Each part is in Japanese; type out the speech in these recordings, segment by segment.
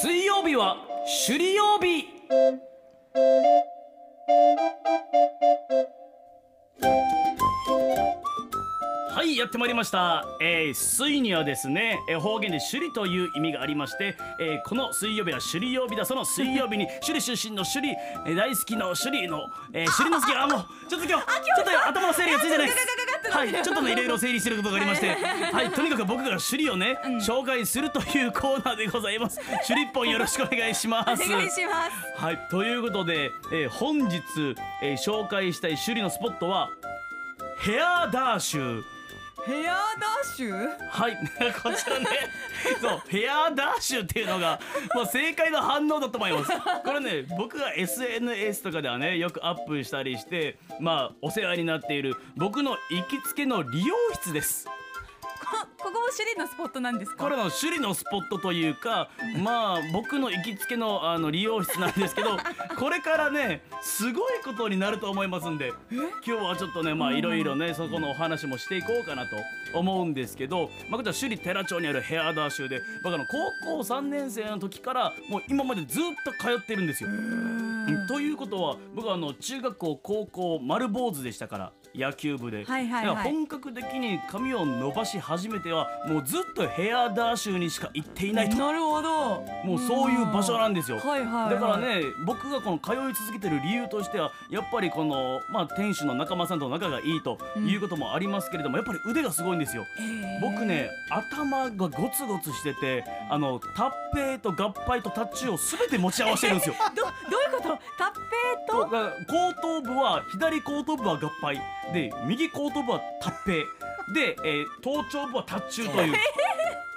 水曜日は首里曜日。はいやってまいりました、えー、水にはですね、えー方言で首里という意味がありまして、えーこの水曜日は首里曜日だ。その水曜日に 首里出身の首里、えー大好きの首里の、えー、首里の好きあもうちょっと今日ちょっと頭の整理がついてないですはいちょっとねいろいろ整理してることがありましてはい。とにかく僕が首里をね、紹介するというコーナーでございます。首里っぽんよろしくお願いします。お願いします。はいということで、えー本日、えー紹介したい首里のスポットはヘアダーシュヘアダッシュ？はい。こちらね。そうヘアダッシュっていうのが、まあ、正解の反応だと思います。これね僕が SNS とかではねよくアップしたりしてまあお世話になっている僕の行きつけの理容室です。こも首里のスポットなんですか？これの首里のスポットというかまあ僕の行きつけのあの理容室なんですけど これからねすごいことになると思いますんで今日はちょっとねまあいろいろねそこのお話もしていこうかなと思うんですけど、まあ、こちら首里寺町にあるヘアダー州で僕あの高校3年生の時からもう今までずっと通ってるんですよ。うん。ということは僕はあの中学校高校丸坊主でしたから野球部で、はいはいはい。本格的に髪を伸ばし始めてはもうずっとヘアダー州にしか行っていないと。なるほど。もうそういう場所なんですよ。はいはいはい。だからね僕がこの通い続けてる理由としてはやっぱりこの、まあ、店主の仲間さんと仲がいいということもありますけれども、やっぱり腕がすごいんですよ。僕ね頭がゴツゴツしててあのタッペイと合杯とタッチを全て持ち合わせてるんですよ。どどういうこと？タッペイと？後頭部は左後頭部は合杯で右後頭部は達平で、えー頭頂部は達中という。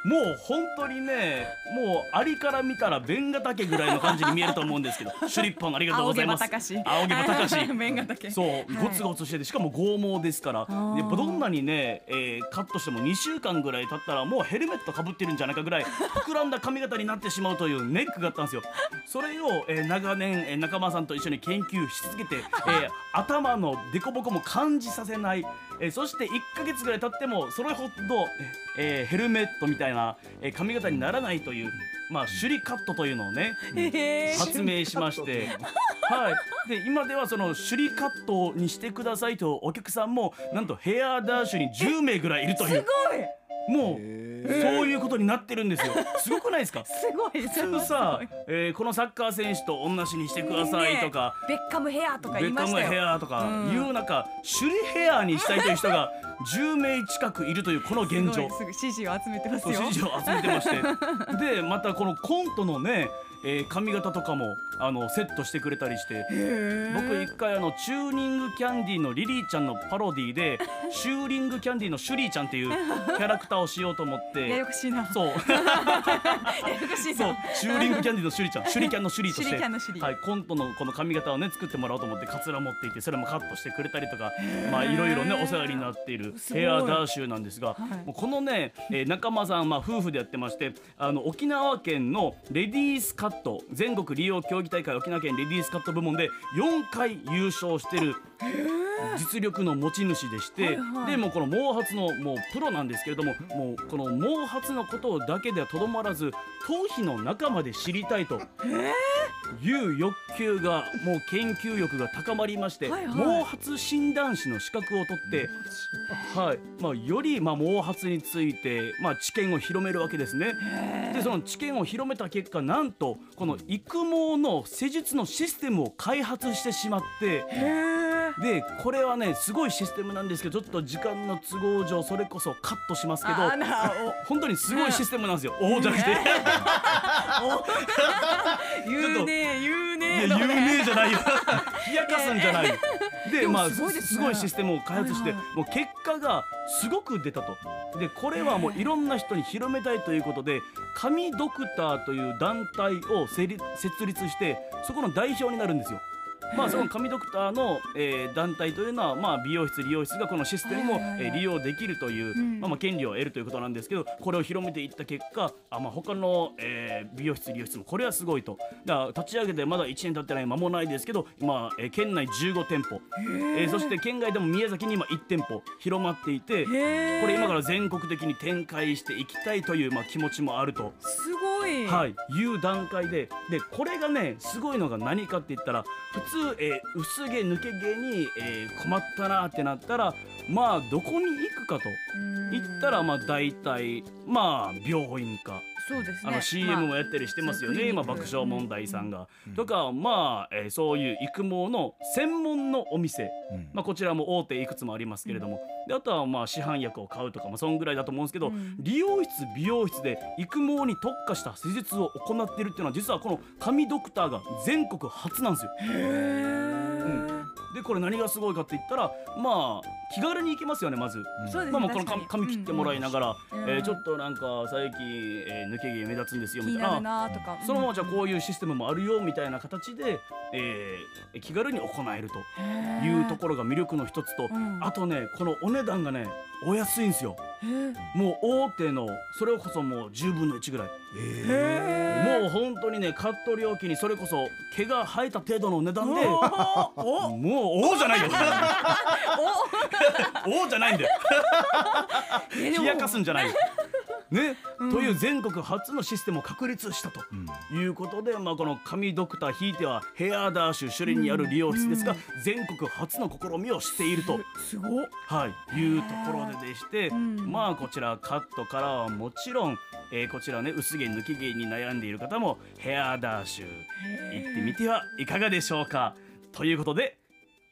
もう本当にねもうアリから見たらベンガタケぐらいの感じに見えると思うんですけど シュリッポンありがとうございます。青毛羽高し。青毛羽高し。面がだけそう、はいゴツゴツしててしかも剛毛ですから。ーでどんなにね、えーカットしても2週間ぐらい経ったらもうヘルメットかぶってるんじゃないかぐらい膨らんだ髪型になってしまうというネックがあったんですよ。それを、えー長年、えー仲間さんと一緒に研究し続けて、えー 頭のデコボコも感じさせない、えーそして1ヶ月ぐらい経ってもそれほど、えーヘルメットみたいな、えー髪型にならないというまあ首里カットというのをね発明しまして、はい、で今ではその首里カットにしてくださいとお客さんもなんとヘアダッシュに10名ぐらいいるという。すごい。もうそういうことになってるんですよ。すごくないですか？すごい。普通さ、えーこのサッカー選手と同じにしてくださいとか、ベッカムヘアとかベッカム言いましたよ。ヘアとかうん。いう中、首里ヘアにしたいという人が 10名近くいるというこの現状。支持を集めてますよ。支持を集めてまして。でまたこのコントのね、えー髪型とかもあのセットしてくれたりして。僕一回あのチューニングキャンディーのリリーちゃんのパロディで シューリングキャンディーのシュリーちゃんっていうキャラクターをしようと思っややてこしいな。そう。ややこしいそう。なシューリングキャンディーのシュリちゃん。シュリキャンのシュリとして。はい、コントのこの髪型をね作ってもらおうと思ってカツラ持っていてそれもカットしてくれたりとかまあいろいろねお世話になっているヘアダーシューなんですが、はい。もうこのね、えー仲間さん、まあ、夫婦でやってましてあの沖縄県のレディースカット。全国利用競技大会沖縄県レディースカット部門で4回優勝してる実力の持ち主でして、はいはい。でもうこの毛髪のもうプロなんですけれどももうこの毛髪のことだけではとどまらず頭皮の中まで知りたいという欲求がもう研究欲が高まりまして、はいはい毛髪診断士の資格を取って、はいまあ、よりまあ毛髪について、まあ、知見を広めるわけですね。でその知見を広めた結果なんとこの育毛の施術のシステムを開発してしまって。でこれはねすごいシステムなんですけどちょっと時間の都合上それこそカットしますけど本当にすごいシステムなんですよ。おおじゃなくて。お言うね言ういね。や有名じゃないよ。冷やかすんじゃない。よでまあすごいですね。すごいシステムを開発して、もう結果がすごく出たと。でこれはもういろんな人に広めたいということで神ドクターという団体を設立してそこの代表になるんですよまあその髪ドクターの、えー団体というのはまあ美容室理容室がこのシステムを、えー利用できるという、うん。まあまあ権利を得るということなんですけどこれを広めていった結果あまあ他の、えー美容室理容室もこれはすごいと。だ立ち上げてまだ1年経ってない間もないですけど今、えー県内15店舗、えーそして県外でも宮崎に今1店舗広まっていてこれ今から全国的に展開していきたいという、まあ、気持ちもあると。すごい。はい、いう段階ででこれがねすごいのが何かって言ったら普通、えー薄毛抜け毛に、えー困ったなってなったらまあどこに行くかと。うん。言ったらまあ大体まあ病院かそうですね。あの CM もやったりしてますよね、今爆笑問題さんが。とかまあ、えーそういう育毛の専門のお店、うん。まあ、こちらも大手いくつもありますけれども、であとはまあ市販薬を買うとか、まあ、そんぐらいだと思うんですけど、うん。理容室美容室で育毛に特化した施術を行っているっていうのは実はこの髪ドクターが全国初なんですよ。でこれ何がすごいかって言ったらまあ気軽に行けますよねまず。そうですねまあ、まあこの確かに。髪髪切ってもらいながら、うんえーちょっとなんか最近、えー抜け毛目立つんですよみたいな。なるなとか。そのままじゃあこういうシステムもあるよみたいな形で、えー気軽に行えるというところが魅力の一つと、うん。あとねこのお値段がねお安いんですよ。もう大手のそれこそもう10分の1ぐらい。へもう本当にねカット料金にそれこそ毛が生えた程度の値段でおもう「お」じゃないよ「お」じゃないんだよ。冷やかすんじゃないよ。ね、うん。という全国初のシステムを確立したと。いうことで、まあ、この髪ドクターひいてはヘアダッシュ首里にある理容室ですが、全国初の試みをしていると、すごっ。はい、いうところででして、うん。まあこちらカットからはもちろん、えーこちらね薄毛抜き毛に悩んでいる方もヘアダッシュ行ってみてはいかがでしょうか。ということで